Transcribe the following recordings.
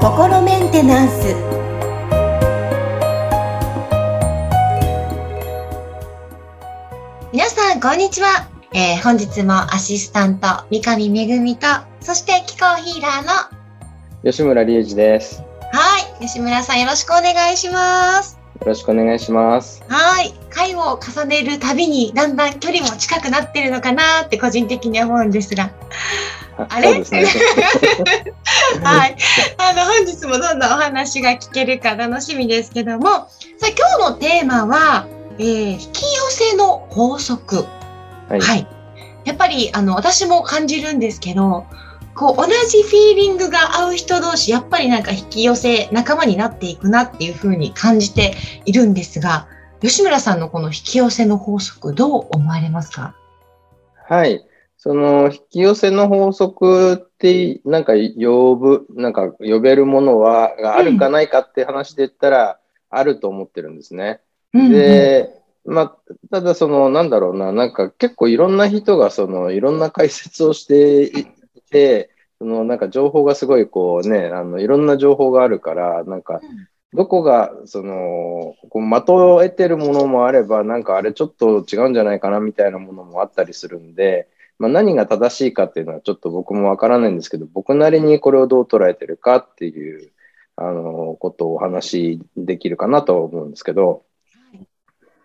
心メンテナンス。皆さんこんにちは、えー、本日もアシスタント三上恵とそして気候ヒーラーの吉村隆二です。はい。吉村さんよろしくお願いします。よろしくお願いします。はい回を重ねるたびにだんだん距離も近くなってるのかなって個人的に思うんですが あれ、ね、はい。あの、本日もどんどんお話が聞けるか楽しみですけども、さあ今日のテーマは、えー、引き寄せの法則。はい。はい、やっぱり、あの、私も感じるんですけど、こう、同じフィーリングが合う人同士、やっぱりなんか引き寄せ、仲間になっていくなっていうふうに感じているんですが、吉村さんのこの引き寄せの法則、どう思われますか？はい。その引き寄せの法則って、なんか呼ぶ、なんか呼べるものは、があるかないかって話で言ったら、あると思ってるんですね。で、まあ、ただその、なんだろうな、なんか結構いろんな人がその、いろんな解説をしていて、そのなんか情報がすごいこうね、あのいろんな情報があるから、なんか、どこが、その、こう的を得てるものもあれば、なんかあれちょっと違うんじゃないかなみたいなものもあったりするんで、まあ、何が正しいかっていうのはちょっと僕もわからないんですけど、僕なりにこれをどう捉えてるかっていう、あの、ことをお話しできるかなと思うんですけど、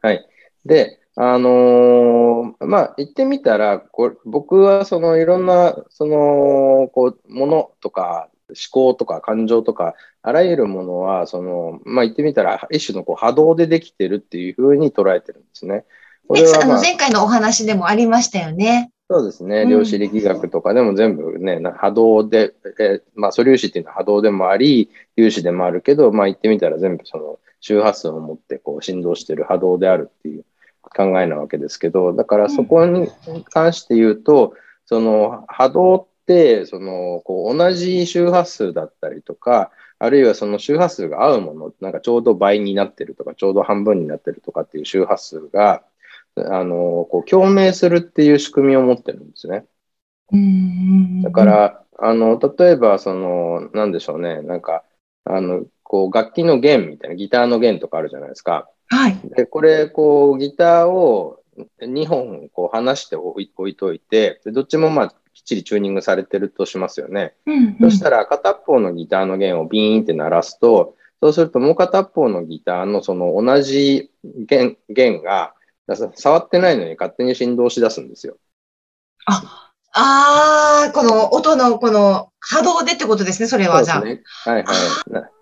はい。で、あのー、まあ、言ってみたら、こ僕はそのいろんな、その、こう、ものとか、思考とか感情とか、あらゆるものは、その、まあ、言ってみたら、一種のこう波動でできてるっていうふうに捉えてるんですね。これは、まあ、前回のお話でもありましたよね。そうですね。量子力学とかでも全部ね、波動で、えまあ素粒子っていうのは波動でもあり、粒子でもあるけど、まあ言ってみたら全部その周波数を持ってこう振動してる波動であるっていう考えなわけですけど、だからそこに関して言うと、その波動って、そのこう同じ周波数だったりとか、あるいはその周波数が合うもの、なんかちょうど倍になってるとか、ちょうど半分になってるとかっていう周波数が、あの、こう、共鳴するっていう仕組みを持ってるんですね。だから、あの、例えば、その、なんでしょうね、なんか、あの、こう、楽器の弦みたいな、ギターの弦とかあるじゃないですか。はい。で、これ、こう、ギターを2本、こう、離して置いといて、でどっちも、まあ、きっちりチューニングされてるとしますよね。うんうん、そしたら、片方のギターの弦をビーンって鳴らすと、そうすると、もう片方のギターのその同じ弦弦が、触ってないのに勝手に振動し出すんですよ。あ、ああ、この音のこの波動でってことですね、それはじゃあ。ね、はいはい。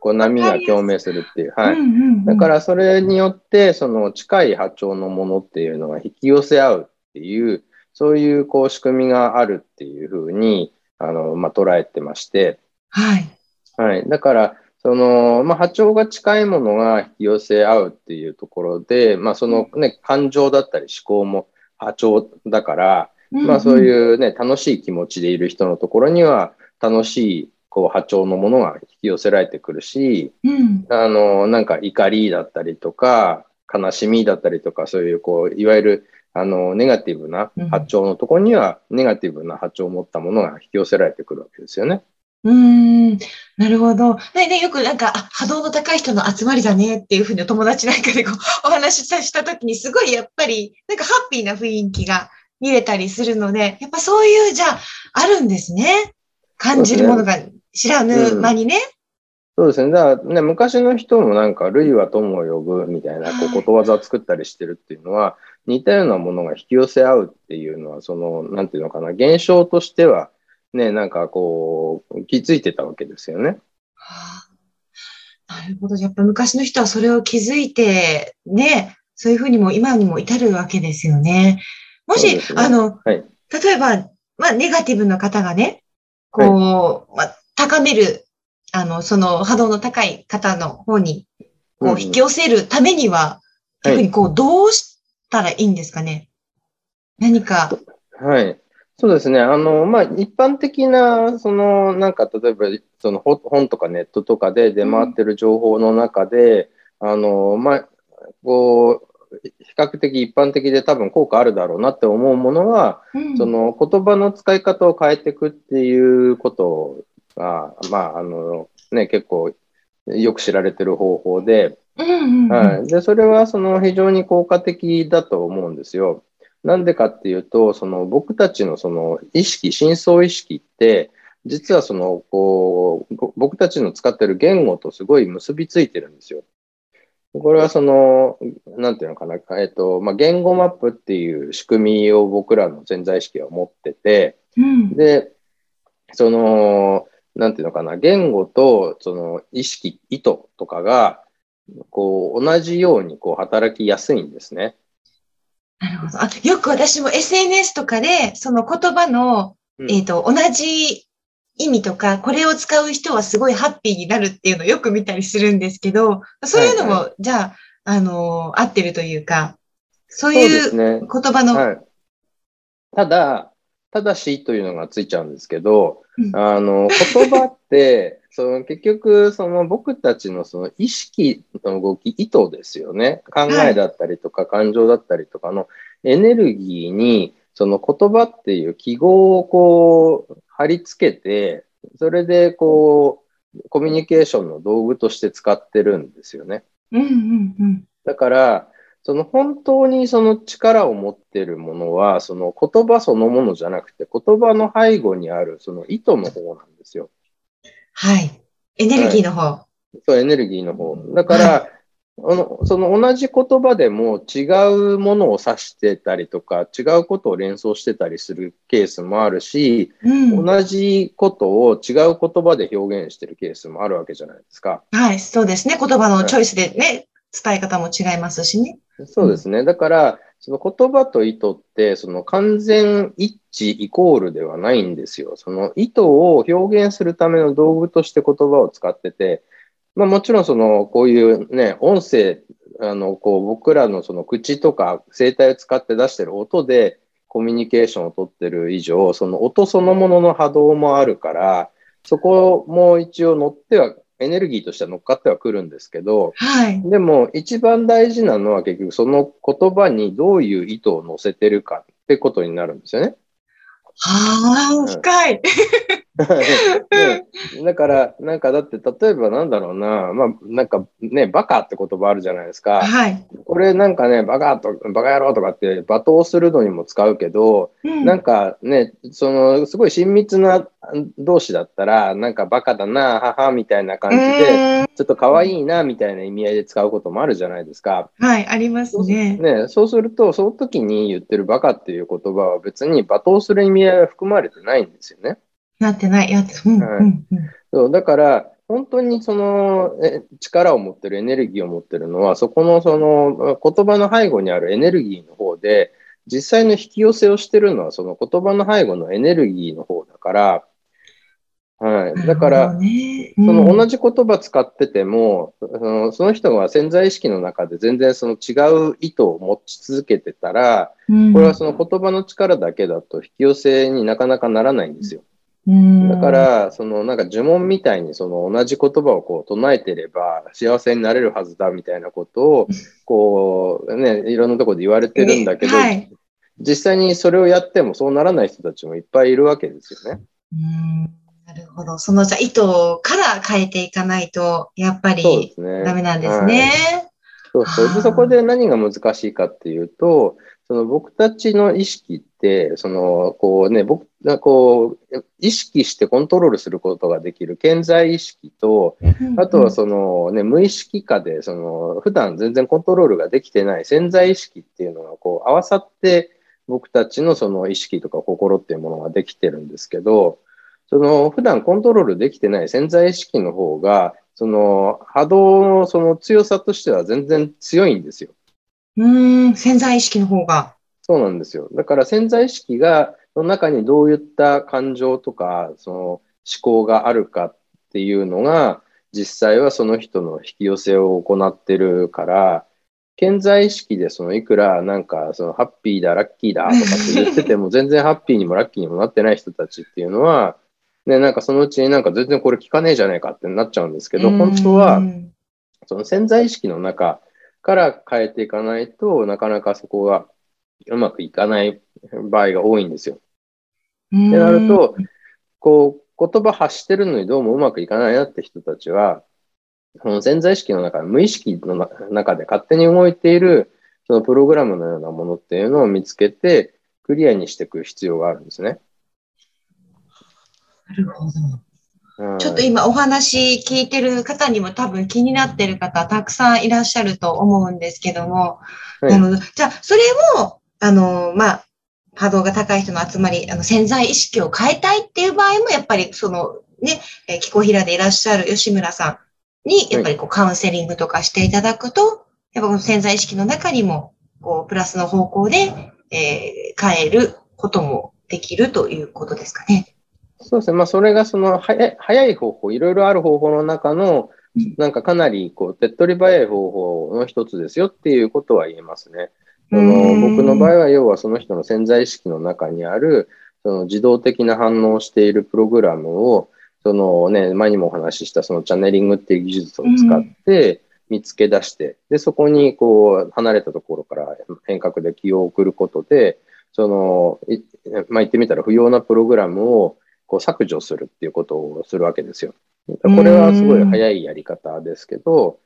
こう波が共鳴するっていう。はい、うんうんうん。だからそれによって、その近い波長のものっていうのが引き寄せ合うっていう、そういうこう仕組みがあるっていうふうに、あの、まあ、捉えてまして。はい。はい。だから、その、まあ、波長が近いものが引き寄せ合うっていうところで、まあ、そのね、感情だったり思考も波長だから、まあ、そういうね、楽しい気持ちでいる人のところには、楽しいこう波長のものが引き寄せられてくるし、うん、あの、なんか怒りだったりとか、悲しみだったりとか、そういうこう、いわゆるあの、ネガティブな波長のところには、ネガティブな波長を持ったものが引き寄せられてくるわけですよね。うん、なるほど。で、ね、よくなんか、波動の高い人の集まりだねっていうふうに友達なんかでこう お話ししたときに、すごいやっぱり、なんかハッピーな雰囲気が見れたりするので、やっぱそういう、じゃあ、あるんですね。感じるものが知らぬ間にね。そうですね。だからね、昔の人もなんか、類は友を呼ぶみたいな、こう、ことわざを作ったりしてるっていうのは、似たようなものが引き寄せ合うっていうのは、その、なんていうのかな、現象としては、ね、なんかこう、気づいてたわけですよね。はあ、なるほど。やっぱ昔の人はそれを気づいて、ね、そういうふうにも今にも至るわけですよね。もし、ね、あの、はい、例えば、まあ、ネガティブな方がね、こう、はい、まあ、高める、あの、その波動の高い方の方に、こう、引き寄せるためには、うん、逆にこう、どうしたらいいんですかね？何か。はい。そうですね。あの、まあ、一般的な、その、なんか、例えば、その本とかネットとかで出回ってる情報の中で、うん、あの、まあ、こ比較的一般的で多分効果あるだろうなって思うものは、うん、その言葉の使い方を変えていくっていうことが、まあ、あの、ね、結構よく知られてる方法で、はい。で、それはその非常に効果的だと思うんですよ。なんでかっていうと、その僕たちのその意識、深層意識って、実はその、こう、僕たちの使ってる言語とすごい結びついてるんですよ。これはその、なんていうのかな、えっと、まあ、言語マップっていう仕組みを僕らの潜在意識は持ってて、うん、で、その、なんていうのかな、言語とその意識、意図とかが、こう、同じようにこう働きやすいんですね。なるほど。あよく私も SNS とかで、その言葉の、うん、えっ、ー、と、同じ意味とか、これを使う人はすごいハッピーになるっていうのをよく見たりするんですけど、そういうのも、はいはい、じゃあ、あの合ってるというか、そういう言葉の。ねはい、ただ、ただしというのがついちゃうんですけど、うん、あの、言葉って、その結局、その僕たちのその意識の動き、意図ですよね。考えだったりとか、感情だったりとかのエネルギーに、その言葉っていう記号をこう貼り付けて、それでこう、コミュニケーションの道具として使ってるんですよね。うんうんうん、だから、その本当にその力を持ってるものは、その言葉そのものじゃなくて、言葉の背後にあるその意図の方なんですよ。はい。エネルギーの方。はい、そう、エネルギーの方。だから、はい、あのその同じ言葉でも違うものを指してたりとか、違うことを連想してたりするケースもあるし、うん、同じことを違う言葉で表現してるケースもあるわけじゃないですか。はい、そうですね。言葉のチョイスでね、はい、伝え方も違いますしね。そうですね。だから、その言葉と意図って、その完全一致イコールではないんですよ。その意図を表現するための道具として言葉を使ってて、まあもちろんその、こういうね、音声、あの、こう僕らのその口とか声帯を使って出してる音でコミュニケーションをとってる以上、その音そのものの波動もあるから、そこも一応乗ってはエネルギーとしては乗っかってはくるんですけど、はい、でも一番大事なのは結局その言葉にどういう意図を乗せてるかってことになるんですよね。はあ、深い。だから、なんかだって、例えばなんだろうな、まあ、なんかね、バカって言葉あるじゃないですか。はい。これなんかね、バカと、バカ野郎とかって罵倒するのにも使うけど、うん、なんかね、その、すごい親密な同士だったら、なんかバカだな、母みたいな感じで、ちょっと可愛いな、みたいな意味合いで使うこともあるじゃないですか。はい、ありますね。ね、そうすると、その時に言ってるバカっていう言葉は別に罵倒する意味合いは含まれてないんですよね。なってない、やって、うん、はい、うん、そうだから、本当にそのえ力を持ってる、エネルギーを持ってるのは、そこのその言葉の背後にあるエネルギーの方で、実際の引き寄せをしてるのは、その言葉の背後のエネルギーの方だから、はい。だから、ねうん、その同じ言葉使ってても、そのその人が潜在意識の中で全然その違う意図を持ち続けてたら、うん、これはその言葉の力だけだと引き寄せになかなかならないんですよ。だから、そのなんか呪文みたいにその同じ言葉をこう唱えてれば幸せになれるはずだみたいなことを、こうね、いろんなところで言われてるんだけど、はい、実際にそれをやってもそうならない人たちもいっぱいいるわけですよね。うんなるほど。そのじゃ意図から変えていかないと、やっぱりダメなんですね。そうそうでそこで何が難しいかっていうと、その僕たちの意識って、その、こうね、僕がこう、意識してコントロールすることができる健在意識と、あとはそのね、無意識下で、その、普段全然コントロールができてない潜在意識っていうのがこう合わさって、僕たちのその意識とか心っていうものができてるんですけど、その普段コントロールできてない潜在意識の方が、その波動のその強さとしては全然強いんですよ。うん、潜在意識の方が。そうなんですよ。だから潜在意識が、その中にどういった感情とか、その思考があるかっていうのが、実際はその人の引き寄せを行ってるから、潜在意識でそのいくらなんかそのハッピーだ、ラッキーだとかって言ってても、全然ハッピーにもラッキーにもなってない人たちっていうのは、ね、なんかそのうちになんか全然これ聞かねえじゃねえかってなっちゃうんですけど、本当は、その潜在意識の中から変えていかないとなかなかそこがうまくいかない場合が多いんですよ。ってなると、こう、言葉発してるのにどうもうまくいかないなって人たちは、その潜在意識の中、無意識の中で勝手に動いている、そのプログラムのようなものっていうのを見つけて、クリアにしていく必要があるんですね。なるほど。ちょっと今お話聞いてる方にも多分気になってる方たくさんいらっしゃると思うんですけども、はい、なるほど。じゃあ、それを、あの、まあ、波動が高い人の集まり、あの、潜在意識を変えたいっていう場合も、やっぱりその、ね、えー、キコヒラでいらっしゃる吉村さんに、やっぱりこう、カウンセリングとかしていただくと、やっぱこの潜在意識の中にも、こう、プラスの方向で、えー、変えることもできるということですかね。そうですね。まあ、それがその早い、早い方法、いろいろある方法の中の、なんかかなり、こう、手っ取り早い方法の一つですよっていうことは言えますね。その僕の場合は、要はその人の潜在意識の中にある、その自動的な反応をしているプログラムを、そのね、前にもお話ししたそのチャネリングっていう技術を使って見つけ出して、で、そこにこう、離れたところから変革で気を送ることで、その、まあ、言ってみたら不要なプログラムをこう削除するっていうことをするわけですよ。これはすごい早いやり方ですけど、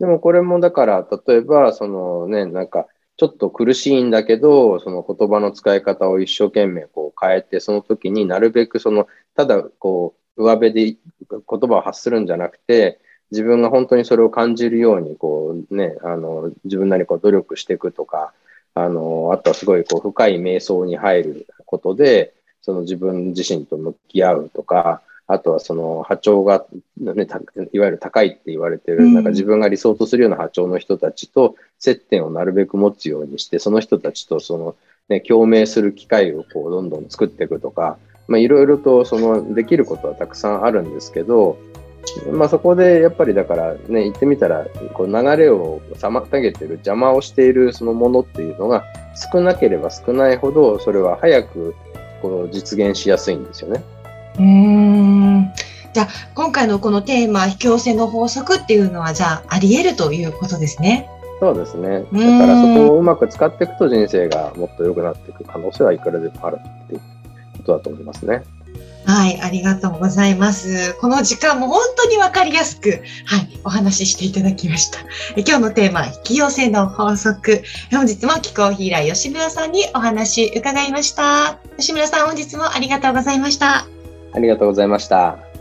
でもこれもだから、例えば、そのね、なんか、ちょっと苦しいんだけど、その言葉の使い方を一生懸命こう変えて、その時になるべくその、ただこう、上辺で言葉を発するんじゃなくて、自分が本当にそれを感じるように、こうね、あの、自分なりこう努力していくとか、あの、あとはすごいこう深い瞑想に入ることで、その自分自身と向き合うとか、あとはその波長が、ね、いわゆる高いって言われてる、なんか自分が理想とするような波長の人たちと接点をなるべく持つようにして、その人たちとその、ね、共鳴する機会をこうどんどん作っていくとか、まあ、いろいろとそのできることはたくさんあるんですけど、まあ、そこでやっぱりだからね、言ってみたら、こう流れを妨げてる、邪魔をしているそのものっていうのが少なければ少ないほど、それは早くこう実現しやすいんですよね。うんじゃあ今回のこのテーマ引き寄せの法則っていうのはじゃああり得るということですね。そうですね。だからそこをうまく使っていくと人生がもっと良くなっていく可能性はいくらでもあるっていうことだと思いますね。はい、ありがとうございます。この時間も本当にわかりやすく、はい、お話ししていただきました。え今日のテーマ、引き寄せの法則。本日も気候ヒーラー吉村さんにお話伺いました。吉村さん、本日もありがとうございました。ありがとうございました。